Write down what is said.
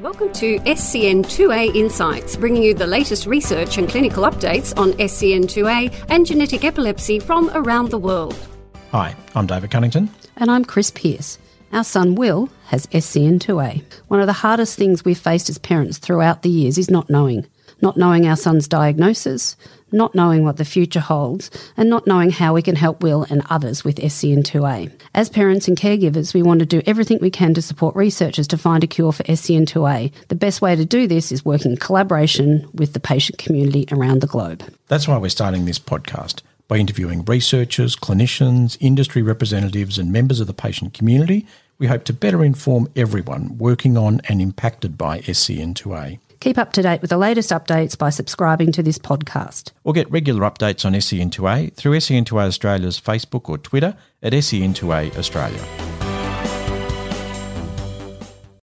Welcome to SCN2A Insights, bringing you the latest research and clinical updates on SCN2A and genetic epilepsy from around the world. Hi, I'm David Cunnington. And I'm Chris Pierce. Our son Will has SCN2A. One of the hardest things we've faced as parents throughout the years is not knowing. Not knowing our son's diagnosis, not knowing what the future holds, and not knowing how we can help Will and others with SCN2A. As parents and caregivers, we want to do everything we can to support researchers to find a cure for SCN2A. The best way to do this is working in collaboration with the patient community around the globe. That's why we're starting this podcast by interviewing researchers, clinicians, industry representatives, and members of the patient community. We hope to better inform everyone working on and impacted by SCN2A. Keep up to date with the latest updates by subscribing to this podcast. Or get regular updates on SCN2A through SCN2A Australia's Facebook or Twitter at SCN2A Australia.